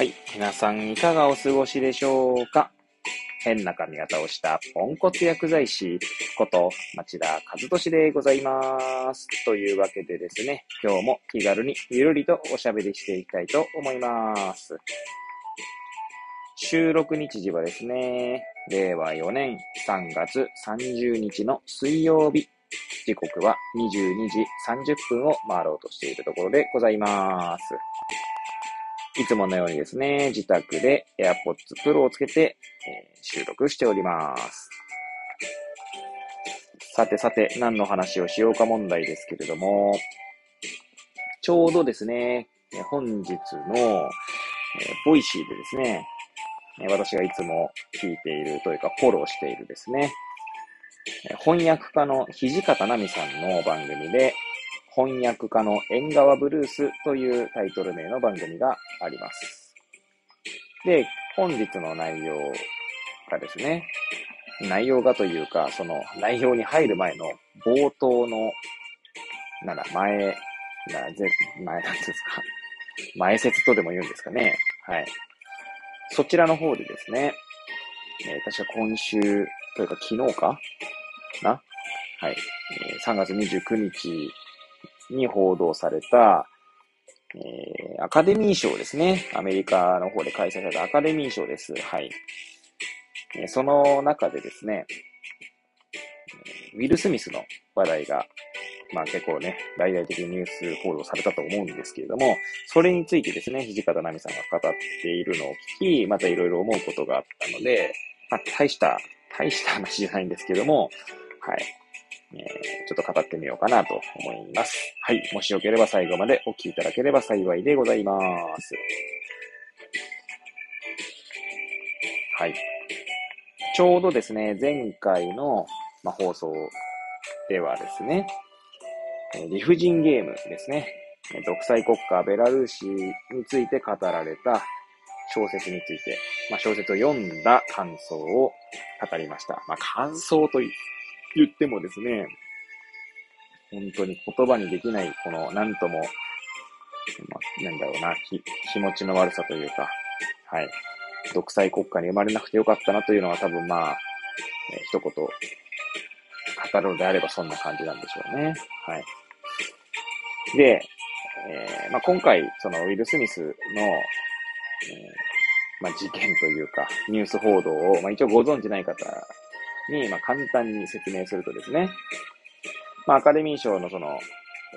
はい。皆さんいかがお過ごしでしょうか？変な髪型をしたポンコツ薬剤師こと町田和俊でございます。というわけでですね、今日も気軽にゆるりとおしゃべりしていきたいと思います。収録日時はですね、令和4年3月30日の水曜日。時刻は22時30分を回ろうとしているところでございます。いつものようにですね、自宅で AirPods Pro をつけて、えー、収録しております。さてさて、何の話をしようか問題ですけれども、ちょうどですね、本日の、えー、 Voicy でですね、私がいつも聞いているというかフォローしているですね、翻訳家の土方奈美さんの番組で、翻訳家の縁側ブルースというタイトル名の番組があります。で、本日の内容がですね、内容がというか、その内容に入る前の冒頭の、なんだ、前、なぜ、前なんですか？前説とでも言うんですかね。はい。そちらの方でですね、えー、確か今週というか昨日かな？はい。えー、3月29日に報道された、えー、アカデミー賞ですね。アメリカの方で開催されたアカデミー賞です。はい。えー、その中でですね、ウィル・スミスの話題が、まあ結構ね、大々的にニュース報道されたと思うんですけれども、それについてですね、土方奈美さんが語っているのを聞き、またいろいろ思うことがあったので、まあ大した、大した話じゃないんですけども、はい。えー、ちょっと語ってみようかなと思います。はい。もしよければ最後までお聞きいただければ幸いでございます。はい。ちょうどですね、前回の、ま、放送ではですね、理不尽ゲームですね。独裁国家ベラルーシについて語られた小説について、まあ、小説を読んだ感想を語りました。まあ、感想と言っ言ってもですね、本当に言葉にできない、この、なんとも、なんだろうな、気、気持ちの悪さというか、はい。独裁国家に生まれなくてよかったなというのは多分まあ、えー、一言、語るのであればそんな感じなんでしょうね。はい。で、えー、まあ、今回、そのウィル・スミスの、えー、まあ、事件というか、ニュース報道を、まあ、一応ご存知ない方に、まあ、簡単に説明するとですね、まあ、アカデミー賞のその、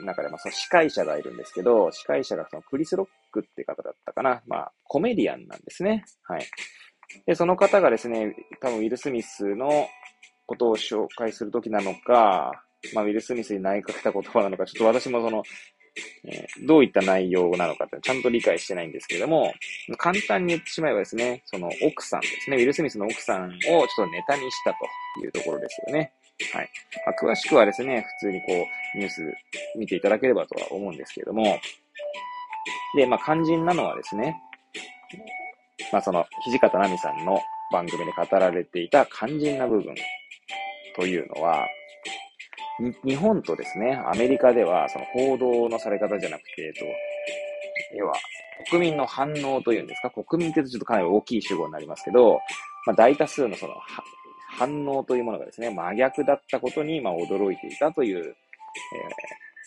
中で、まあ、その司会者がいるんですけど、司会者がそのクリス・ロックって方だったかな。まあ、コメディアンなんですね。はい。で、その方がですね、多分ウィル・スミスのことを紹介するときなのか、まあ、ウィル・スミスに投げかけた言葉なのか、ちょっと私もその、え、どういった内容なのかってちゃんと理解してないんですけれども、簡単に言ってしまえばですね、その奥さんですね、ウィル・スミスの奥さんをちょっとネタにしたというところですよね。はい。まあ、詳しくはですね、普通にこう、ニュース見ていただければとは思うんですけれども、で、まあ、肝心なのはですね、まあ、その、土方奈美さんの番組で語られていた肝心な部分というのは、日本とですね、アメリカでは、その報道のされ方じゃなくて、えっと、要は、国民の反応というんですか、国民ってちょっとかなり大きい主語になりますけど、まあ、大多数のその、反応というものがですね、真逆だったことに、まあ、驚いていたという、え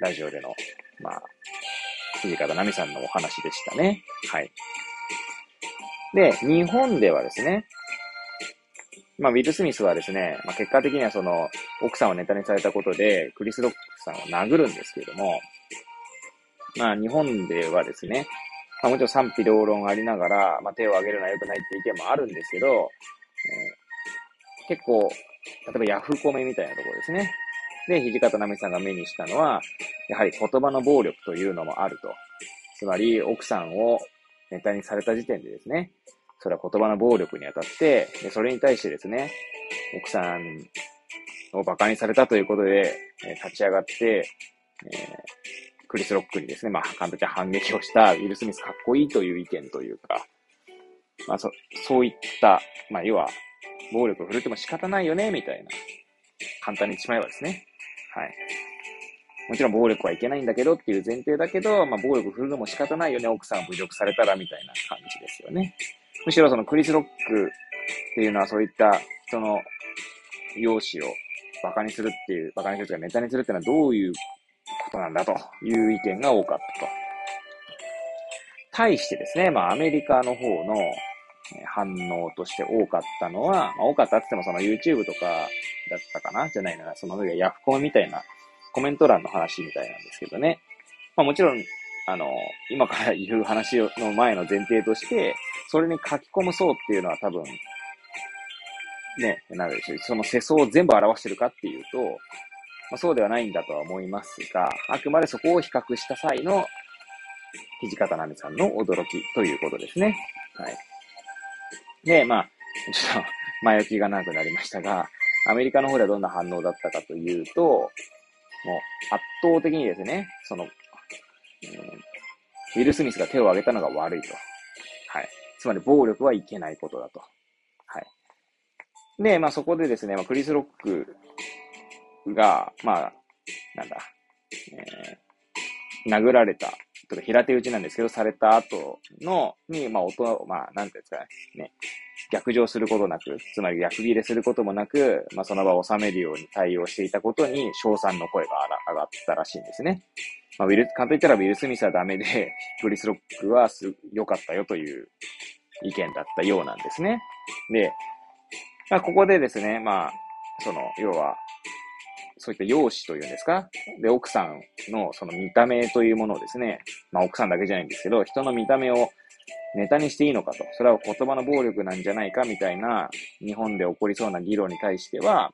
ー、ラジオでの、まあ、土方奈美さんのお話でしたね。はい。で、日本ではですね、まあ、ウィル・スミスはですね、まあ、結果的にはその、奥さんをネタにされたことで、クリス・ロックさんを殴るんですけれども、まあ、日本ではですね、まあ、もちろん賛否両論ありながら、まあ、手を挙げるのは良くないって意見もあるんですけど、えー、結構、例えばヤフコメみたいなところですね。で、土方奈美さんが目にしたのは、やはり言葉の暴力というのもあると。つまり、奥さんをネタにされた時点でですね、それは言葉の暴力にあたって、でそれに対してですね、奥さんを馬鹿にされたということで、え立ち上がって、えー、クリス・ロックにですね、まあ、簡単に反撃をしたウィル・スミスかっこいいという意見というか、まあ、そ、そういった、まあ、要は、暴力を振るっても仕方ないよね、みたいな。簡単に言ってしまえばですね。はい。もちろん暴力はいけないんだけどっていう前提だけど、まあ、暴力振るのも仕方ないよね、奥さん侮辱されたらみたいな感じですよね。むしろそのクリス・ロックっていうのはそういった人の容姿を馬鹿にするっていう、馬鹿にするというかネタにするっていうのはどういうことなんだという意見が多かったと。対してですね、まあアメリカの方の反応として多かったのは、まあ、多かったって言ってもその YouTube とかだったかなじゃないなら、その上ヤフコメみたいなコメント欄の話みたいなんですけどね。まあもちろん、あの、今から言う話の前の前提として、それに書き込む層っていうのは多分、ね、なんでしょう、その世相を全部表してるかっていうと、まあ、そうではないんだとは思いますが、あくまでそこを比較した際の土方奈美さんの驚きということですね。はい。で、まあ、ちょっと前置きが長くなりましたが、アメリカの方ではどんな反応だったかというと、もう圧倒的にですね、その、うん、ウィル・スミスが手を挙げたのが悪いと。はい。つまり暴力はいけないことだと。はい。で、まあそこでですね、まあ、クリス・ロックが、まあ、なんだ、えー、殴られたとか平手打ちなんですけど、された後の、に、まあ、音、まあ、なんていうんですかね、逆上することなく、つまり逆切れすることもなく、まあ、その場を収めるように対応していたことに、賞賛の声が上がったらしいんですね。まあ、ウィル、簡単に言ったらウィル・スミスはダメで、クリス・ロックは、良かったよという意見だったようなんですね。で、まあ、ここでですね、まあ、その、要は、そういった容姿というんですか？で、奥さんのその見た目というものをですね、まあ奥さんだけじゃないんですけど、人の見た目をネタにしていいのかと、それは言葉の暴力なんじゃないかみたいな日本で起こりそうな議論に対しては、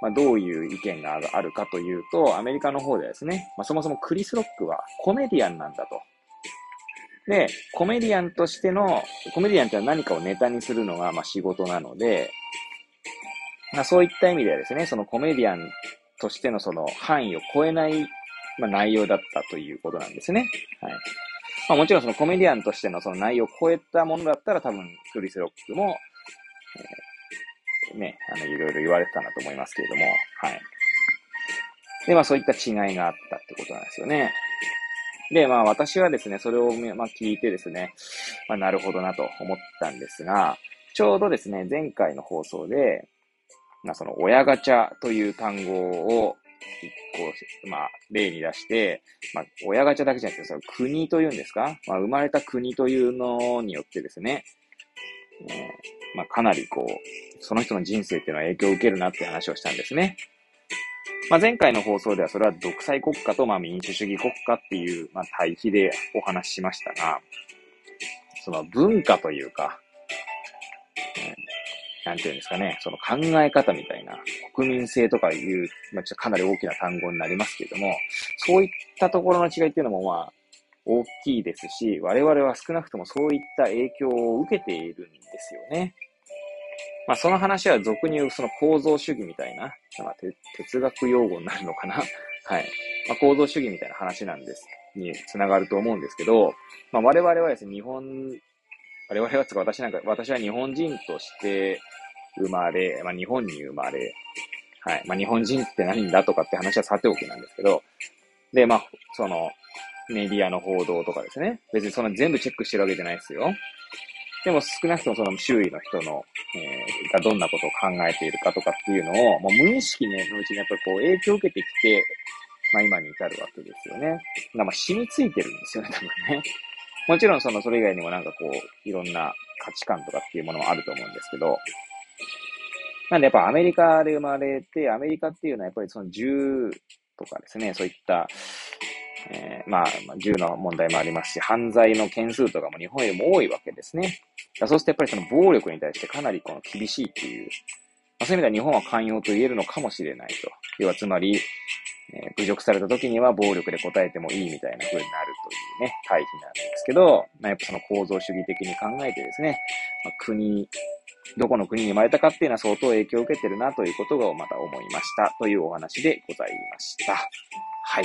まあ、どういう意見があるかというと、アメリカの方でですね、まあ、そもそもクリス・ロックはコメディアンなんだと。で、コメディアンとしての、コメディアンって何かをネタにするのがま仕事なので、まあ、そういった意味ではですね、そのコメディアンとしてのその範囲を超えない、ま、内容だったということなんですね。はい。まあ、もちろんそのコメディアンとしてのその内容を超えたものだったら多分クリス・ロックも、えー、ね、あの、いろいろ言われてたんだと思いますけれども、はい。で、まあそういった違いがあったってことなんですよね。で、まあ私はですね、それを、まあ、聞いてですね、まあなるほどなと思ったんですが、ちょうどですね、前回の放送で、まあ、その親ガチャという単語を一個、まあ、例に出して、まあ、親ガチャだけじゃなくて、その国というんですか？まあ、生まれた国というのによってですね、かなりこう、その人の人生っていうのは影響を受けるなって話をしたんですね。まあ、前回の放送ではそれは独裁国家とま民主主義国家っていう、ま、対比でお話ししましたが、その文化というか、なんていうんですかね、その考え方みたいな、国民性とかいう、まあ、ちょっとかなり大きな単語になりますけれども、そういったところの違いっていうのも、まあ、大きいですし、我々は少なくともそういった影響を受けているんですよね。まあ、その話は俗に言うその構造主義みたいな、まあ、哲学用語になるのかな。はい。まあ、構造主義みたいな話なんです。につながると思うんですけど、まあ、我々はですね、日本我々はつか私なんか、私は日本人として生まれ、まあ日本に生まれ、はい。まあ日本人って何だとかって話はさておきなんですけど、で、まあ、その、メディアの報道とかですね。別にそんな全部チェックしてるわけじゃないですよ。でも少なくともその周囲の人の、えー、がどんなことを考えているかとかっていうのを、もう無意識のうちにやっぱりこう影響を受けてきて、まあ今に至るわけですよね。まあ染みついてるんですよね、多分ね。もちろんその、それ以外にもなんかこう、いろんな価値観とかっていうものもあると思うんですけど、なんでやっぱアメリカで生まれて、アメリカっていうのはやっぱりその銃とかですね、そういった、えー、まあ、銃の問題もありますし、犯罪の件数とかも日本よりも多いわけですね。そうするとやっぱりその暴力に対してかなりこの厳しいっていう、まあ、そういう意味では日本は寛容と言えるのかもしれないと。要はつまり、えー、侮辱された時には暴力で答えてもいいみたいな風になるというね、対比なんですけど、まあ、やっぱその構造主義的に考えてですね、まあ、国、どこの国に生まれたかっていうのは相当影響を受けてるなということがまた思いましたというお話でございました。はい。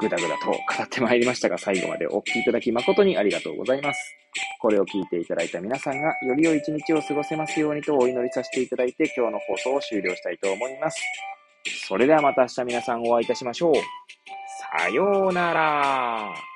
ぐだぐだと語ってまいりましたが、最後までお聞きいただき誠にありがとうございます。これを聞いていただいた皆さんがより良い一日を過ごせますようにとお祈りさせていただいて今日の放送を終了したいと思います。それではまた明日皆さんお会いいたしましょう。さようなら。